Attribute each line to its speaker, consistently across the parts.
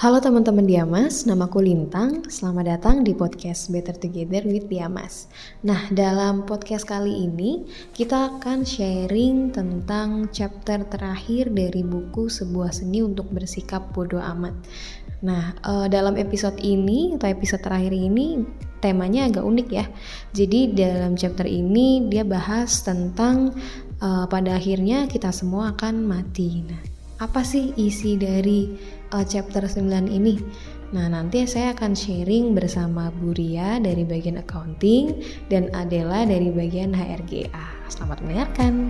Speaker 1: Halo teman-teman Diamas, namaku Lintang. Selamat datang di podcast Better Together with Diamas. Nah, dalam podcast kali ini kita akan sharing tentang chapter terakhir dari buku Sebuah Seni untuk Bersikap Bodoh Amat. Nah, uh, dalam episode ini atau episode terakhir ini temanya agak unik ya. Jadi dalam chapter ini dia bahas tentang uh, pada akhirnya kita semua akan mati. Nah, apa sih isi dari uh, chapter 9 ini? Nah, nanti saya akan sharing bersama Bu Ria dari bagian accounting dan Adela dari bagian HRGA. Selamat mendengarkan.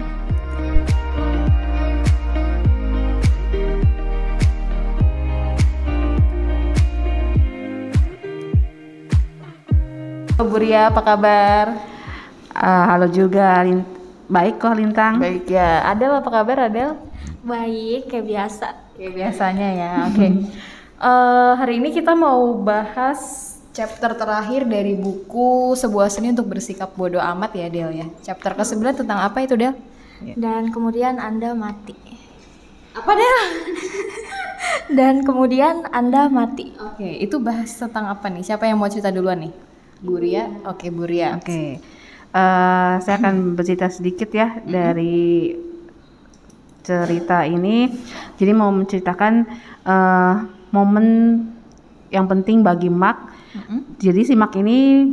Speaker 2: Bu Ria, apa kabar?
Speaker 3: Uh, halo juga, Lin baik kok Lintang.
Speaker 2: Baik ya. Adel, apa kabar Adel?
Speaker 4: Baik, kayak biasa.
Speaker 2: Kayak biasanya ya. Oke. Okay. uh, eh, hari ini kita mau bahas chapter terakhir dari buku Sebuah Seni untuk Bersikap Bodoh Amat ya Del ya. Chapter ke-9 tentang apa itu Del?
Speaker 4: Dan kemudian Anda mati.
Speaker 2: Apa Del?
Speaker 4: Dan kemudian Anda mati.
Speaker 2: Oke, okay, itu bahas tentang apa nih? Siapa yang mau cerita duluan nih? Buria. Oke, okay, Buria.
Speaker 3: Oke. Okay. Uh, eh, saya akan bercerita sedikit ya dari cerita ini. Jadi mau menceritakan uh, momen yang penting bagi Mark. Mm-hmm. Jadi si Mark ini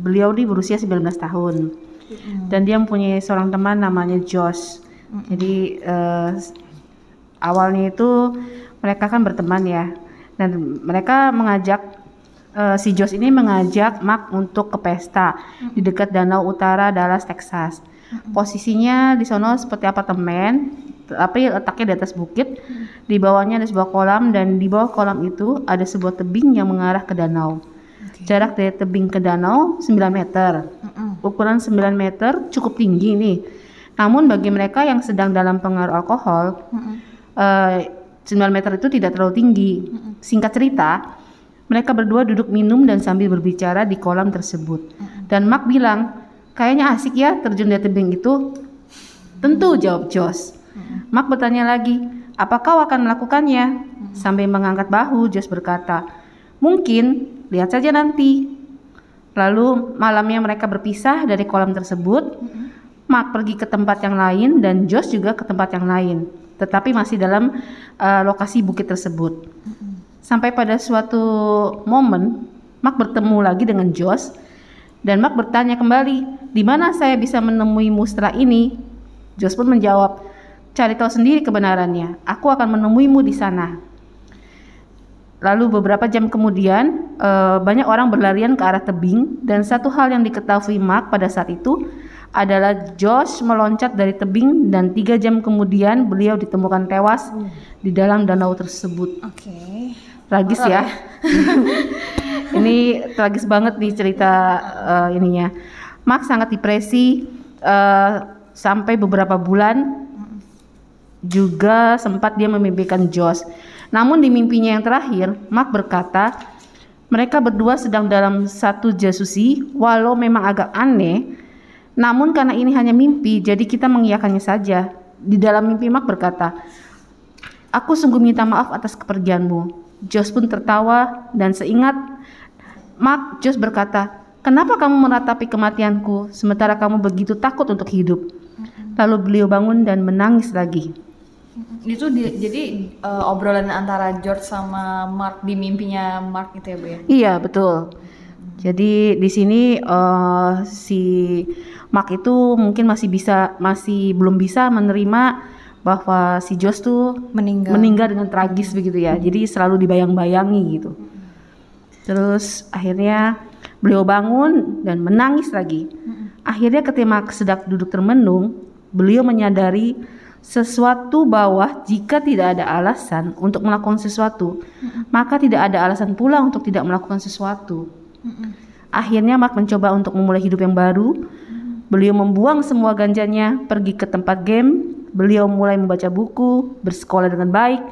Speaker 3: beliau di berusia 19 tahun. Mm-hmm. Dan dia mempunyai seorang teman namanya Josh. Mm-hmm. Jadi uh, awalnya itu mereka kan berteman ya. Dan mereka mengajak uh, si Josh ini mengajak Mark untuk ke pesta hmm. di dekat Danau Utara Dallas, Texas. Posisinya di sana seperti apartemen, tapi letaknya di atas bukit. Di bawahnya ada sebuah kolam dan di bawah kolam itu ada sebuah tebing yang mengarah ke danau. Okay. Jarak dari tebing ke danau 9 meter. Ukuran 9 meter cukup tinggi nih. Namun bagi mereka yang sedang dalam pengaruh alkohol, hmm. uh, eh, 9 meter itu tidak terlalu tinggi. Singkat cerita, mereka berdua duduk minum dan sambil berbicara di kolam tersebut. Dan Mark bilang, kayaknya asik ya terjun di tebing itu. Tentu jawab Josh. Mark bertanya lagi, apa kau akan melakukannya? Sambil mengangkat bahu, Josh berkata, mungkin, lihat saja nanti. Lalu malamnya mereka berpisah dari kolam tersebut. Mark pergi ke tempat yang lain dan Josh juga ke tempat yang lain, tetapi masih dalam uh, lokasi bukit tersebut. Sampai pada suatu momen, Mark bertemu lagi dengan Josh dan Mark bertanya kembali, di mana saya bisa menemui mustra ini? Josh pun menjawab, cari tahu sendiri kebenarannya. Aku akan menemuimu di sana. Lalu beberapa jam kemudian, eh, banyak orang berlarian ke arah tebing dan satu hal yang diketahui Mark pada saat itu adalah Josh meloncat dari tebing dan tiga jam kemudian beliau ditemukan tewas hmm. di dalam danau tersebut.
Speaker 2: Oke. Okay
Speaker 3: tragis ya. ini tragis banget nih cerita uh, ininya. Mark sangat depresi uh, sampai beberapa bulan juga sempat dia memimpikan Josh. Namun di mimpinya yang terakhir, Mark berkata, mereka berdua sedang dalam satu jasusi, walau memang agak aneh, namun karena ini hanya mimpi, jadi kita mengiyakannya saja. Di dalam mimpi Mark berkata, Aku sungguh minta maaf atas kepergianmu. Josh pun tertawa dan seingat Mark, Josh berkata, "Kenapa kamu meratapi kematianku sementara kamu begitu takut untuk hidup?" Lalu beliau bangun dan menangis lagi.
Speaker 2: Itu di, jadi uh, obrolan antara George sama Mark di mimpinya Mark itu ya, Bu ya?
Speaker 3: Iya, betul. Jadi di sini uh, si Mark itu mungkin masih bisa masih belum bisa menerima bahwa si Jos tuh meninggal meninggal dengan tragis begitu ya. Hmm. Jadi selalu dibayang-bayangi gitu. Terus akhirnya beliau bangun dan menangis lagi. Hmm. Akhirnya ketika sedang duduk termenung, beliau menyadari sesuatu bahwa jika tidak ada alasan untuk melakukan sesuatu, hmm. maka tidak ada alasan pula untuk tidak melakukan sesuatu. Hmm. Akhirnya Mark mencoba untuk memulai hidup yang baru. Hmm. Beliau membuang semua ganjanya, pergi ke tempat game, Beliau mulai membaca buku, bersekolah dengan baik,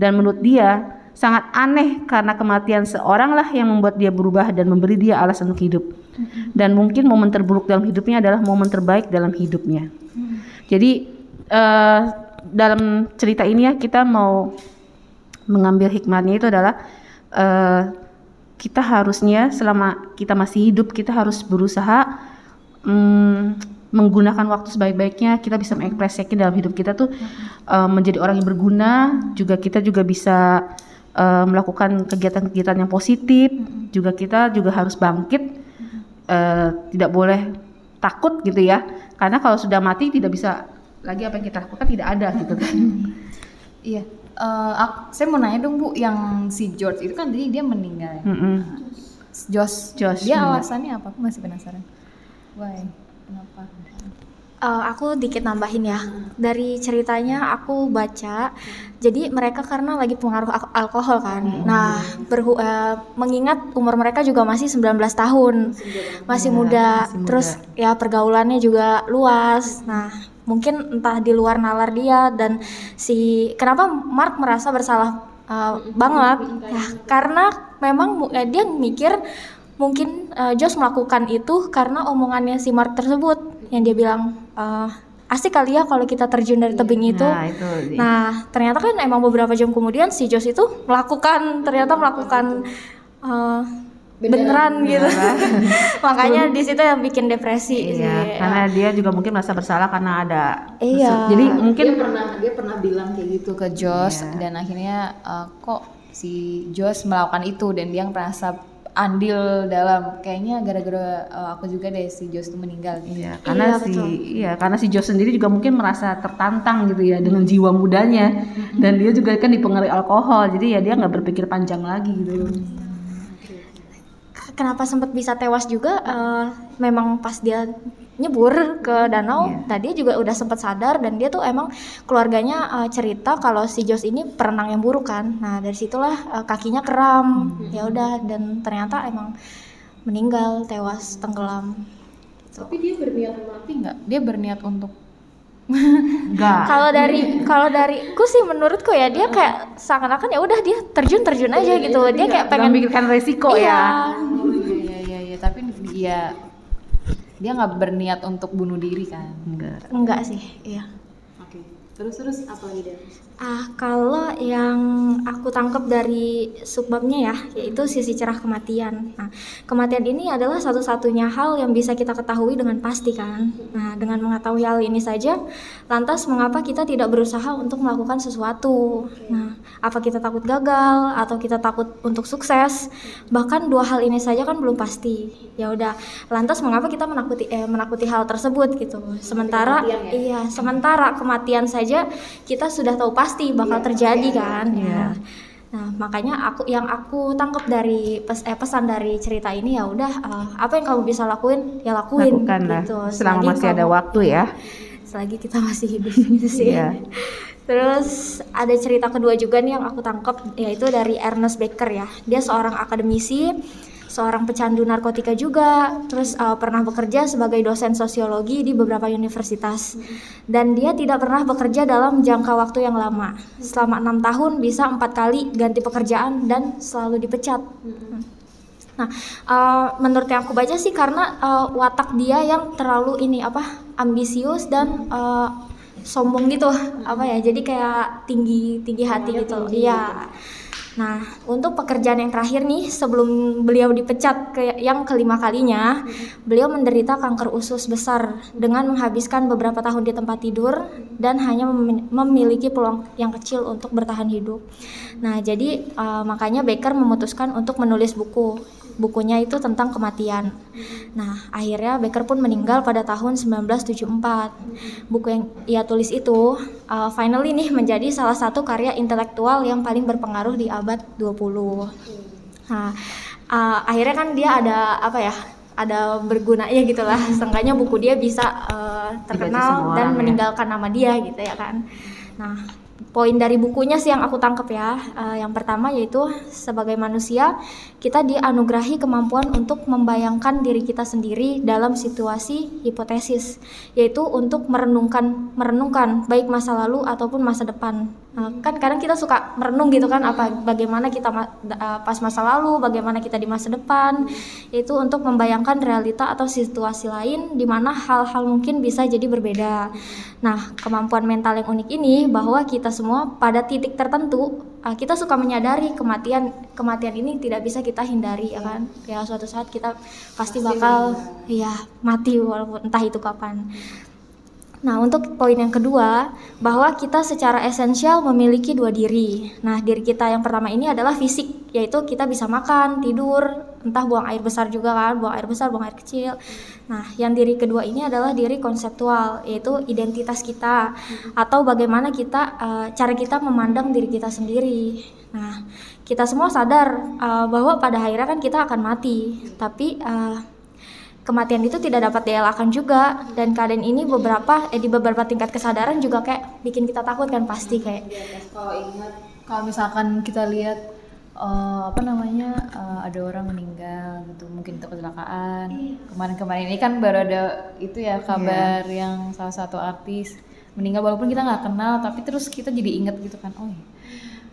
Speaker 3: dan menurut dia sangat aneh karena kematian seorang lah yang membuat dia berubah dan memberi dia alasan untuk hidup. Dan mungkin momen terburuk dalam hidupnya adalah momen terbaik dalam hidupnya. Jadi uh, dalam cerita ini ya kita mau mengambil hikmahnya itu adalah eh, kita harusnya selama kita masih hidup kita harus berusaha mm, menggunakan waktu sebaik-baiknya. Kita bisa mengekspresikan dalam hidup kita tuh eh, menjadi orang yang berguna. Juga kita juga bisa eh, melakukan kegiatan-kegiatan yang positif. Juga kita juga harus bangkit eh, tidak boleh takut gitu ya. Karena kalau sudah mati tidak bisa lagi apa yang kita lakukan tidak ada gitu kan
Speaker 2: Iya. Eh, ak- saya mau nanya dong Bu, yang si George itu kan tadi dia meninggal. ya?
Speaker 3: Mm-mm.
Speaker 2: Josh.
Speaker 3: Josh,
Speaker 2: Dia
Speaker 3: benar.
Speaker 2: alasannya apa? Aku masih penasaran. Why? Kenapa?
Speaker 4: Eh, aku dikit nambahin ya. Dari ceritanya aku baca, jadi mereka karena lagi pengaruh al- alkohol kan. Nah, berhu- eh, mengingat umur mereka juga masih 19 tahun. Masih muda.
Speaker 3: masih muda.
Speaker 4: Terus ya pergaulannya juga luas. Nah, mungkin entah di luar nalar dia dan si kenapa Mark merasa bersalah eh, banget? Ya, karena memang eh, dia mikir mungkin eh, Josh melakukan itu karena omongannya si Mark tersebut yang dia bilang eh, asik kali ya kalau kita terjun dari tebing itu.
Speaker 3: nah itu
Speaker 4: Nah, ternyata kan emang beberapa jam kemudian si Josh itu melakukan ternyata melakukan eh, beneran, gitu. Makanya di situ yang bikin depresi sih.
Speaker 3: Iya, karena dia juga mungkin merasa bersalah karena ada.
Speaker 4: Iya.
Speaker 3: Jadi mungkin
Speaker 2: dia pernah dia pernah bilang kayak gitu ke Josh dan akhirnya eh, kok si Josh melakukan itu dan dia merasa andil dalam kayaknya gara-gara eh, aku juga deh si Josh itu meninggal gitu.
Speaker 3: Iya, karena
Speaker 4: Iya,
Speaker 3: si
Speaker 4: betul.
Speaker 3: iya, karena si Josh sendiri juga mungkin merasa tertantang gitu ya dengan jiwa mudanya dan dia juga kan dipengaruhi alkohol. Jadi ya dia nggak berpikir panjang lagi gitu.
Speaker 4: Kenapa sempat bisa tewas juga? eh, memang pas dia nyebur ke danau,
Speaker 3: Iya.
Speaker 4: nah dia juga udah sempat sadar dan dia tuh emang keluarganya eh, cerita kalau si Josh ini perenang yang buruk kan. Nah dari situlah eh, kakinya kram, ya udah dan ternyata emang meninggal, tewas, tenggelam.
Speaker 2: Tapi dia berniat mati nggak? Dia berniat untuk
Speaker 3: Enggak.
Speaker 4: Kalau dari kalau dari ku sih menurutku ya dia kayak seakan-akan ya udah dia terjun terjun aja gitu. Dia kayak
Speaker 3: pengen memikirkan resiko
Speaker 4: Iya.
Speaker 3: ya.
Speaker 2: iya iya iya tapi dia dia nggak berniat untuk bunuh diri kan.
Speaker 3: Enggak.
Speaker 4: Enggak sih, iya.
Speaker 2: Oke. Terus terus apa lagi deh?
Speaker 4: Ah, kalau yang aku tangkap dari subbabnya ya, yaitu sisi cerah kematian. Nah, kematian ini adalah satu-satunya hal yang bisa kita ketahui dengan pasti kan. Nah, dengan mengetahui hal ini saja, lantas mengapa kita tidak berusaha untuk melakukan sesuatu? Nah, apa kita takut gagal atau kita takut untuk sukses? Bahkan dua hal ini saja kan belum pasti. Ya udah, lantas mengapa kita menakuti eh, menakuti hal tersebut gitu? Sementara iya, sementara kematian saja kita sudah tahu pasti bakal terjadi kan. Ya. Nah, makanya aku yang aku tangkap dari pes- eh, pesan dari cerita ini ya udah eh, apa yang kamu bisa lakuin ya lakuin
Speaker 3: Lakukan lah.
Speaker 4: gitu.
Speaker 3: Selama
Speaker 4: Selagi
Speaker 3: masih ada
Speaker 4: kamu-
Speaker 3: waktu ya.
Speaker 4: selagi kita masih hidup gitu sih.
Speaker 3: Iya.
Speaker 4: Terus ada cerita kedua juga nih yang aku tangkap yaitu dari Ernest Becker ya. Dia seorang akademisi, seorang pecandu narkotika juga, terus uh, pernah bekerja sebagai dosen sosiologi di beberapa universitas. Dan dia tidak pernah bekerja dalam jangka waktu yang lama. Selama enam tahun bisa empat kali ganti pekerjaan dan selalu dipecat. Nah, uh, menurut yang aku baca sih karena uh, watak dia yang terlalu ini apa ambisius dan uh, sombong gitu apa ya jadi kayak tinggi tinggi hati gitu iya nah untuk pekerjaan yang terakhir nih sebelum beliau dipecat ke yang kelima kalinya beliau menderita kanker usus besar dengan menghabiskan beberapa tahun di tempat tidur dan hanya mem- memiliki peluang yang kecil untuk bertahan hidup. Nah jadi uh, makanya Baker memutuskan untuk menulis buku bukunya itu tentang kematian. Nah, akhirnya Becker pun meninggal pada tahun 1974. Buku yang ia tulis itu uh, finally nih menjadi salah satu karya intelektual yang paling berpengaruh di abad 20. Nah, uh, akhirnya kan dia ada apa ya? Ada bergunanya gitu lah. Seenggaknya buku dia bisa uh, terkenal dan
Speaker 3: ya.
Speaker 4: meninggalkan nama dia gitu ya kan. Nah, poin dari bukunya sih yang aku tangkap ya. Eh, yang pertama yaitu sebagai manusia kita dianugerahi kemampuan untuk membayangkan diri kita sendiri dalam situasi hipotesis, yaitu untuk merenungkan merenungkan baik masa lalu ataupun masa depan kan kadang kita suka merenung gitu kan apa bagaimana kita ma- uh, pas masa lalu, bagaimana kita di masa depan. Itu untuk membayangkan realita atau situasi lain di mana hal-hal mungkin bisa jadi berbeda. Nah, kemampuan mental yang unik ini bahwa kita semua pada titik tertentu uh, kita suka menyadari kematian kematian ini tidak bisa kita hindari ya kan. Ya suatu saat kita pasti bakal ya mati walaupun entah itu kapan. Nah, untuk poin yang kedua, bahwa kita secara esensial memiliki dua diri. Nah, diri kita yang pertama ini adalah fisik, yaitu kita bisa makan, tidur, entah buang air besar juga kan, buang air besar, buang air kecil. Nah, yang diri kedua ini adalah diri konseptual, yaitu identitas kita atau bagaimana kita eh, cara kita memandang diri kita sendiri. Nah, kita semua sadar eh, bahwa pada akhirnya kan kita akan mati, tapi eh, kematian itu tidak dapat dielakkan juga. Dan keadaan ini beberapa eh, di beberapa tingkat kesadaran juga kayak bikin kita takut kan pasti kayak.
Speaker 2: Kalau ingat kalau misalkan kita lihat eh, apa namanya eh, ada orang meninggal gitu mungkin itu kecelakaan. Kemarin-kemarin ini kan baru ada itu ya kabar yang salah satu artis meninggal walaupun kita nggak kenal tapi terus kita jadi inget gitu kan oh iya.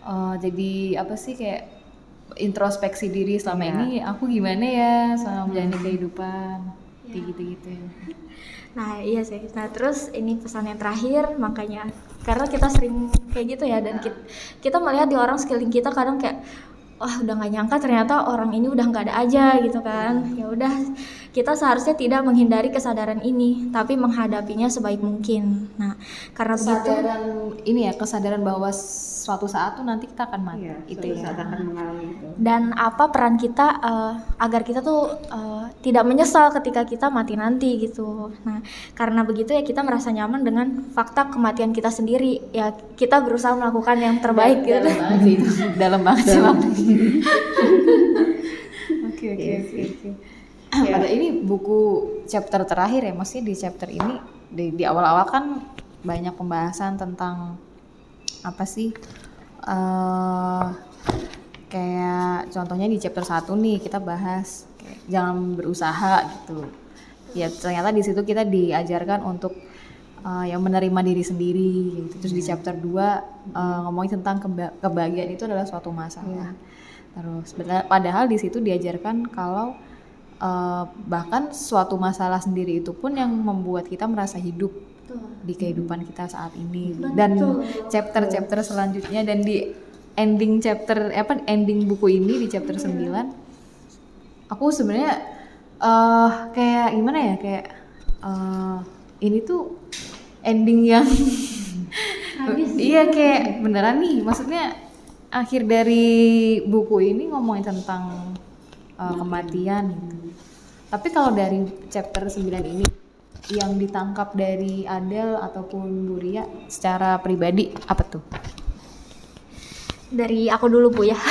Speaker 2: Eh, jadi apa sih kayak introspeksi diri selama
Speaker 3: Iya.
Speaker 2: ini aku gimana ya selama menjalani kehidupan? Kayak gitu-gitu. Ya.
Speaker 4: nah iya sih. Nah terus ini pesan yang terakhir makanya. Karena kita sering kayak gitu ya dan kita, kita melihat di orang sekeliling kita kadang kayak wah udah nggak nyangka ternyata orang ini udah nggak ada aja gitu kan. Ya udah kita seharusnya tidak menghindari kesadaran ini tapi menghadapinya sebaik mungkin nah karena begitu
Speaker 2: kesadaran ini ya kesadaran bahwa suatu saat tuh nanti kita akan mati
Speaker 3: Iya,
Speaker 2: itu ya
Speaker 3: saat akan mengalami itu.
Speaker 4: dan apa peran kita eh, agar kita tuh eh, tidak menyesal ketika kita mati nanti gitu. Nah, karena begitu ya kita merasa nyaman dengan fakta kematian kita sendiri. Ya kita berusaha melakukan yang terbaik gitu.
Speaker 2: dalam banget sih itu dalam banget sih oke oke oke oke pada ini buku chapter terakhir ya maksudnya di chapter ini di, di awal-awal kan banyak pembahasan tentang apa sih eh kayak contohnya di chapter 1 nih kita bahas kayak jangan berusaha gitu ya ternyata di situ kita diajarkan untuk uh, yang menerima diri sendiri gitu. Terus di chapter 2 uh, ngomongin tentang keba- kebahagiaan itu adalah suatu masalah. Terus beda- padahal di situ diajarkan kalau uh, bahkan suatu masalah sendiri itu pun yang membuat kita merasa hidup di kehidupan kita saat ini. Dan chapter-chapter selanjutnya dan di ending chapter apa ending buku ini di chapter 9 aku sebenarnya eh kayak gimana ya kayak eh ini tuh ending yang iya kayak beneran nih. Maksudnya akhir dari buku ini ngomongin tentang eh, kematian gitu. Tapi kalau dari chapter 9 ini yang ditangkap dari Adel ataupun Buria secara pribadi apa tuh?
Speaker 4: Dari aku dulu Bu ya.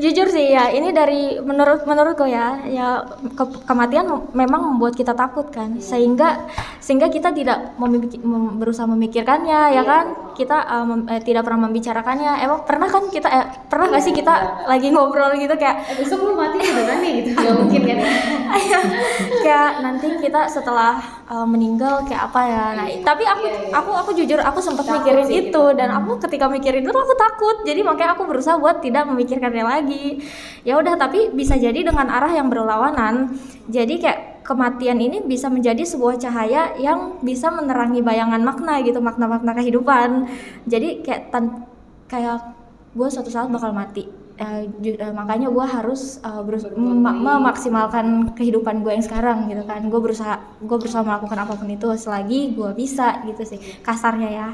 Speaker 4: Jujur sih ya, ini dari menurut menurutku ya, ya ke- kematian memang membuat kita takut kan, sehingga sehingga kita tidak memik- mem- berusaha memikirkannya ya kan, kita eh, mem- eh, tidak pernah membicarakannya. Emang pernah kan kita eh, pernah nggak sih kita lagi ngobrol gitu kayak
Speaker 2: besok lu mati beneran nih gitu. Nggak mungkin kan.
Speaker 4: Kayak nanti kita setelah uh, meninggal kayak apa ya. Nah tapi aku aku aku jujur aku sempat mikirin itu. dan aku ketika mikirin itu aku takut. Jadi makanya aku berusaha buat tidak memikirkannya lagi. Ya udah tapi bisa jadi dengan arah yang berlawanan. Jadi kayak kematian ini bisa menjadi sebuah cahaya yang bisa menerangi bayangan makna gitu makna-makna kehidupan. Jadi kayak tan kayak gue suatu saat bakal mati. Ju- eh, makanya gue harus eh, berus- mem- memaksimalkan kehidupan gue yang sekarang gitu kan. Gue berusaha gue berusaha melakukan apa pun itu selagi gue bisa gitu sih kasarnya ya.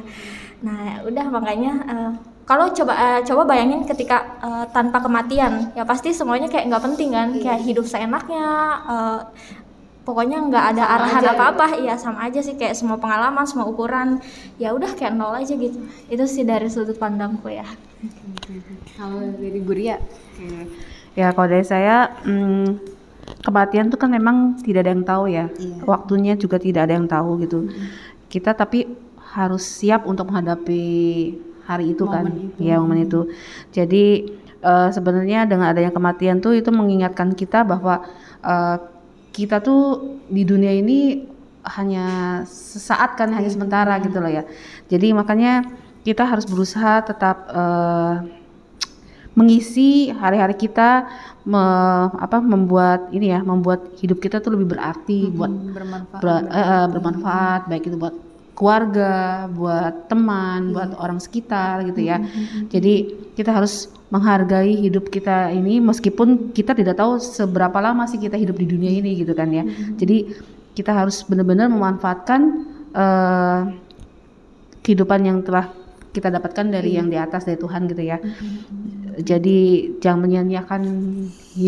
Speaker 4: Nah udah makanya eh, kalau coba eh, coba bayangin ketika eh, tanpa kematian ya pasti semuanya kayak nggak penting kan. Kayak hidup seenaknya eh, pokoknya nggak ada arahan apa-apa iya sama aja sih kayak semua pengalaman semua ukuran ya udah kayak nol aja gitu itu sih dari sudut pandangku ya
Speaker 2: kalau dari Buria
Speaker 3: Ya kalau dari saya hmm, kematian itu kan memang tidak ada yang tahu ya.
Speaker 2: Iya.
Speaker 3: Waktunya juga tidak ada yang tahu gitu. Kita tapi harus siap untuk menghadapi hari itu kan. Ya momen itu. Jadi eh, sebenarnya dengan adanya kematian tuh itu mengingatkan kita bahwa eh, kita tuh di dunia ini hanya sesaat kan hanya sementara gitu loh ya. Jadi makanya kita harus berusaha tetap eh, mengisi hari-hari kita me- apa membuat ini ya membuat hidup kita tuh lebih berarti buat
Speaker 2: bermanfaat
Speaker 3: ber- eh, bermanfaat baik itu buat keluarga, buat teman, buat orang sekitar gitu ya. Jadi kita harus menghargai hidup kita ini meskipun kita tidak tahu seberapa lama sih kita hidup di dunia ini gitu kan ya. Jadi kita harus benar-benar memanfaatkan eh, kehidupan yang telah kita dapatkan dari yang di atas dari Tuhan gitu ya. Jadi jangan menyia-nyiakan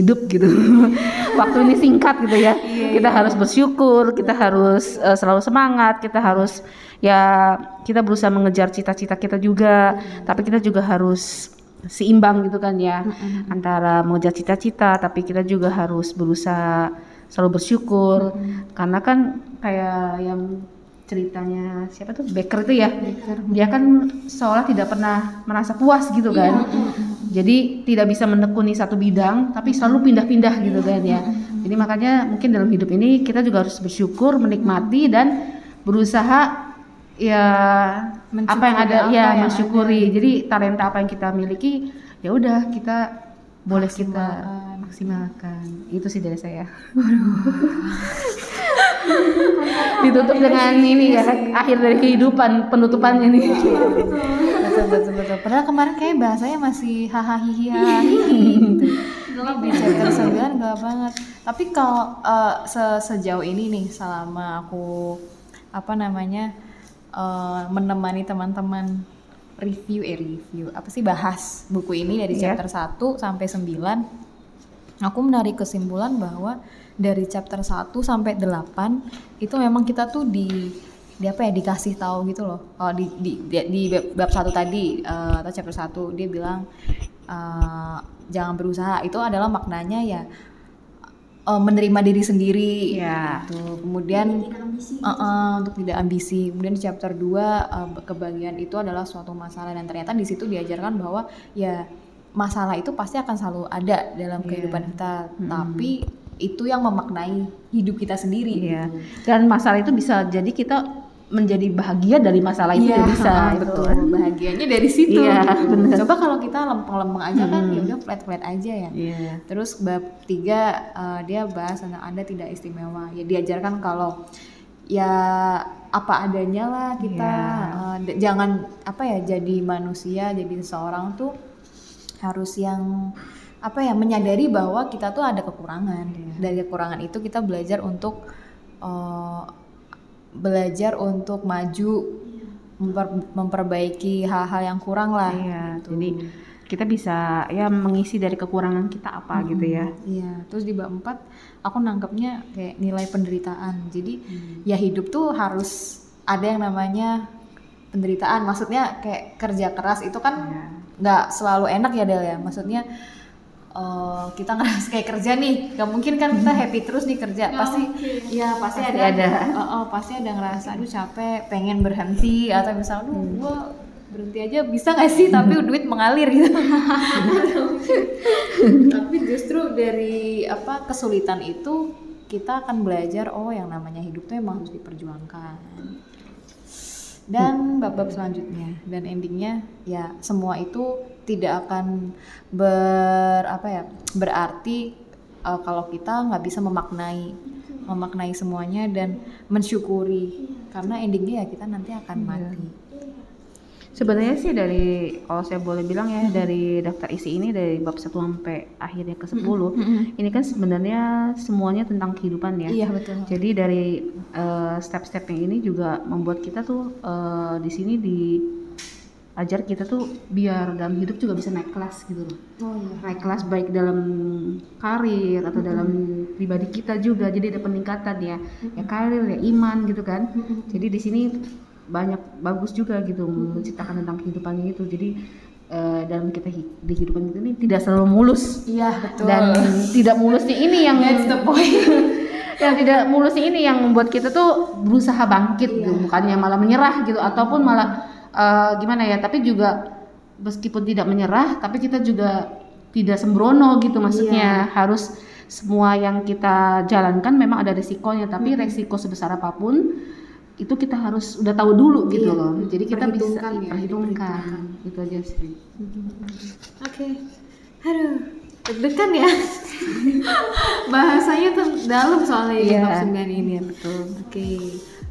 Speaker 3: hidup gitu. Waktu ini singkat gitu ya. kita harus bersyukur, kita harus eh, selalu semangat, kita harus ya kita berusaha mengejar cita-cita kita juga, tapi kita juga harus seimbang gitu kan ya antara mengejar cita-cita tapi kita juga harus berusaha selalu bersyukur. Karena kan kayak yang ceritanya siapa tuh? Baker itu ya? Dia kan seolah tidak pernah merasa puas gitu kan. Jadi tidak bisa menekuni satu bidang tapi selalu pindah-pindah gitu kan ya. Jadi makanya mungkin dalam hidup ini kita juga harus bersyukur menikmati dan berusaha ya apa yang ada
Speaker 2: apa
Speaker 3: ya
Speaker 2: yang
Speaker 3: mensyukuri. jadi talenta apa yang kita miliki ya udah kita boleh kita maksimalkan itu sih dari saya. Ditutup dengan ini ya akhir dari kehidupan penutupannya nih
Speaker 2: betul betul. Betul padahal kemarin kayak bahasanya masih hahaha gitu di chapter 9 gelap banget. Tapi kalau eh, se- sejauh ini nih selama aku apa namanya eh, menemani teman-teman review eh review. Apa sih bahas buku ini dari
Speaker 3: Iya.
Speaker 2: chapter 1 sampai 9 aku menarik kesimpulan bahwa dari chapter 1 sampai 8 itu memang kita tuh di di apa ya dikasih tahu gitu loh. Kalau di di di, di bab satu tadi eh, atau chapter 1 dia bilang eh, jangan berusaha itu adalah maknanya ya eh, menerima diri sendiri
Speaker 3: Ya.
Speaker 2: gitu. Kemudian eh, eh, untuk tidak ambisi. Kemudian di chapter 2 eh, kebahagiaan itu adalah suatu masalah dan ternyata di situ diajarkan bahwa ya masalah itu pasti akan selalu ada dalam kehidupan kita. Tapi itu yang memaknai hidup kita sendiri.
Speaker 3: Iya. Dan masalah itu bisa jadi kita menjadi bahagia dari masalah itu
Speaker 2: Iya,
Speaker 3: ya bisa
Speaker 2: ah,
Speaker 3: gitu
Speaker 2: betul. Bahagianya dari situ.
Speaker 3: Iya,
Speaker 2: gitu.
Speaker 3: bener.
Speaker 2: Coba kalau kita lempeng-lempeng aja kan ya udah flat-flat aja ya.
Speaker 3: Iya.
Speaker 2: Terus bab tiga eh, dia bahas tentang anda tidak istimewa. Ya diajarkan kalau ya apa adanya lah kita eh, d- jangan apa ya jadi manusia jadi seseorang tuh harus yang apa ya menyadari bahwa kita tuh ada kekurangan. Dari kekurangan itu kita belajar untuk eh, belajar untuk maju memper- memperbaiki hal-hal yang kurang lah.
Speaker 3: Iya, jadi kita bisa ya mengisi dari kekurangan kita apa gitu ya.
Speaker 2: Iya, terus di bab 4 aku nangkepnya kayak nilai penderitaan. Jadi ya hidup tuh harus ada yang namanya penderitaan. Maksudnya kayak kerja keras itu kan nggak selalu enak ya Del ya. Maksudnya eh, kita ngerasa kayak kerja nih, nggak mungkin kan kita happy terus nih kerja. Pasti ya pasti,
Speaker 3: Pasti
Speaker 2: ada,
Speaker 3: ada.
Speaker 2: Oh, oh, pasti ada ngerasa aduh capek, pengen berhenti atau misalnya aduh gua berhenti aja bisa nggak sih? Tapi duit mengalir gitu. Tapi justru dari apa kesulitan itu kita akan belajar oh yang namanya hidup tuh emang harus diperjuangkan dan bab-bab selanjutnya. Dan endingnya ya semua itu tidak akan ber apa ya berarti uh, kalau kita nggak bisa memaknai memaknai semuanya dan mensyukuri. Karena endingnya ya kita nanti akan mati
Speaker 3: Sebenarnya sih dari kalau saya boleh bilang ya dari daftar isi ini dari bab 1 sampai akhirnya ke 10 ini kan sebenarnya semuanya tentang kehidupan ya.
Speaker 2: iya betul
Speaker 3: Jadi dari eh, step-stepnya ini juga membuat kita tuh eh, di sini diajar kita tuh biar dalam hidup juga bisa naik kelas gitu loh.
Speaker 2: oh iya
Speaker 3: Naik kelas baik dalam karir atau dalam pribadi kita juga. Jadi ada peningkatan ya. Ya karir ya iman gitu kan. Jadi di sini banyak bagus juga gitu menceritakan tentang kehidupannya itu. Jadi eh, dalam kita di kehidupan kita ini tidak selalu mulus.
Speaker 2: Iya betul.
Speaker 3: Dan tidak mulusnya ini yang
Speaker 2: that's the point.
Speaker 3: Yang tidak mulusnya ini yang membuat kita tuh berusaha bangkit gitu. Bukannya malah menyerah gitu ataupun malah eh, gimana ya tapi juga meskipun tidak menyerah tapi kita juga tidak sembrono gitu maksudnya. Harus semua yang kita jalankan memang ada resikonya, tapi resiko sebesar apa pun itu kita harus udah tahu dulu gitu
Speaker 2: Iya.
Speaker 3: loh. Jadi kita bisa
Speaker 2: Perhitungkan ya,
Speaker 3: perhitungkan. Itu aja sih.
Speaker 2: Oke. Aduh, deg-degan ya. Bahasanya tuh dalam soalnya
Speaker 3: Iya.
Speaker 2: bab 9 ini. Betul. Oke.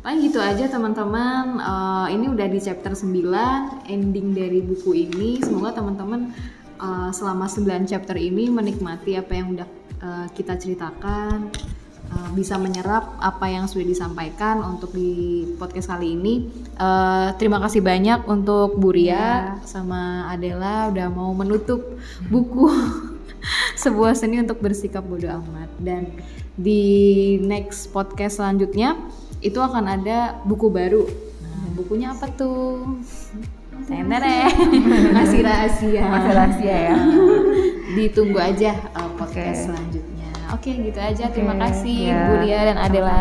Speaker 2: Paling gitu aja teman-teman. Eh, ini udah di chapter 9, ending dari buku ini. Semoga teman-teman eh, selama 9 chapter ini menikmati apa yang udah eh, kita ceritakan. Eh, bisa menyerap apa yang sudah disampaikan untuk di podcast kali ini. Eh, terima kasih banyak untuk Bu Ria sama Adela udah mau menutup buku sebuah seni untuk bersikap bodoh amat dan di next podcast selanjutnya itu akan ada buku baru. Nah, bukunya apa tuh? Tenere. Masih rahasia.
Speaker 3: Masih rahasia ya.
Speaker 2: Ditunggu aja uh, podcast
Speaker 3: Oke.
Speaker 2: selanjutnya. Oke, gitu aja. Terima
Speaker 3: Oke,
Speaker 2: kasih
Speaker 3: ya.
Speaker 2: Bu Ria dan Adela.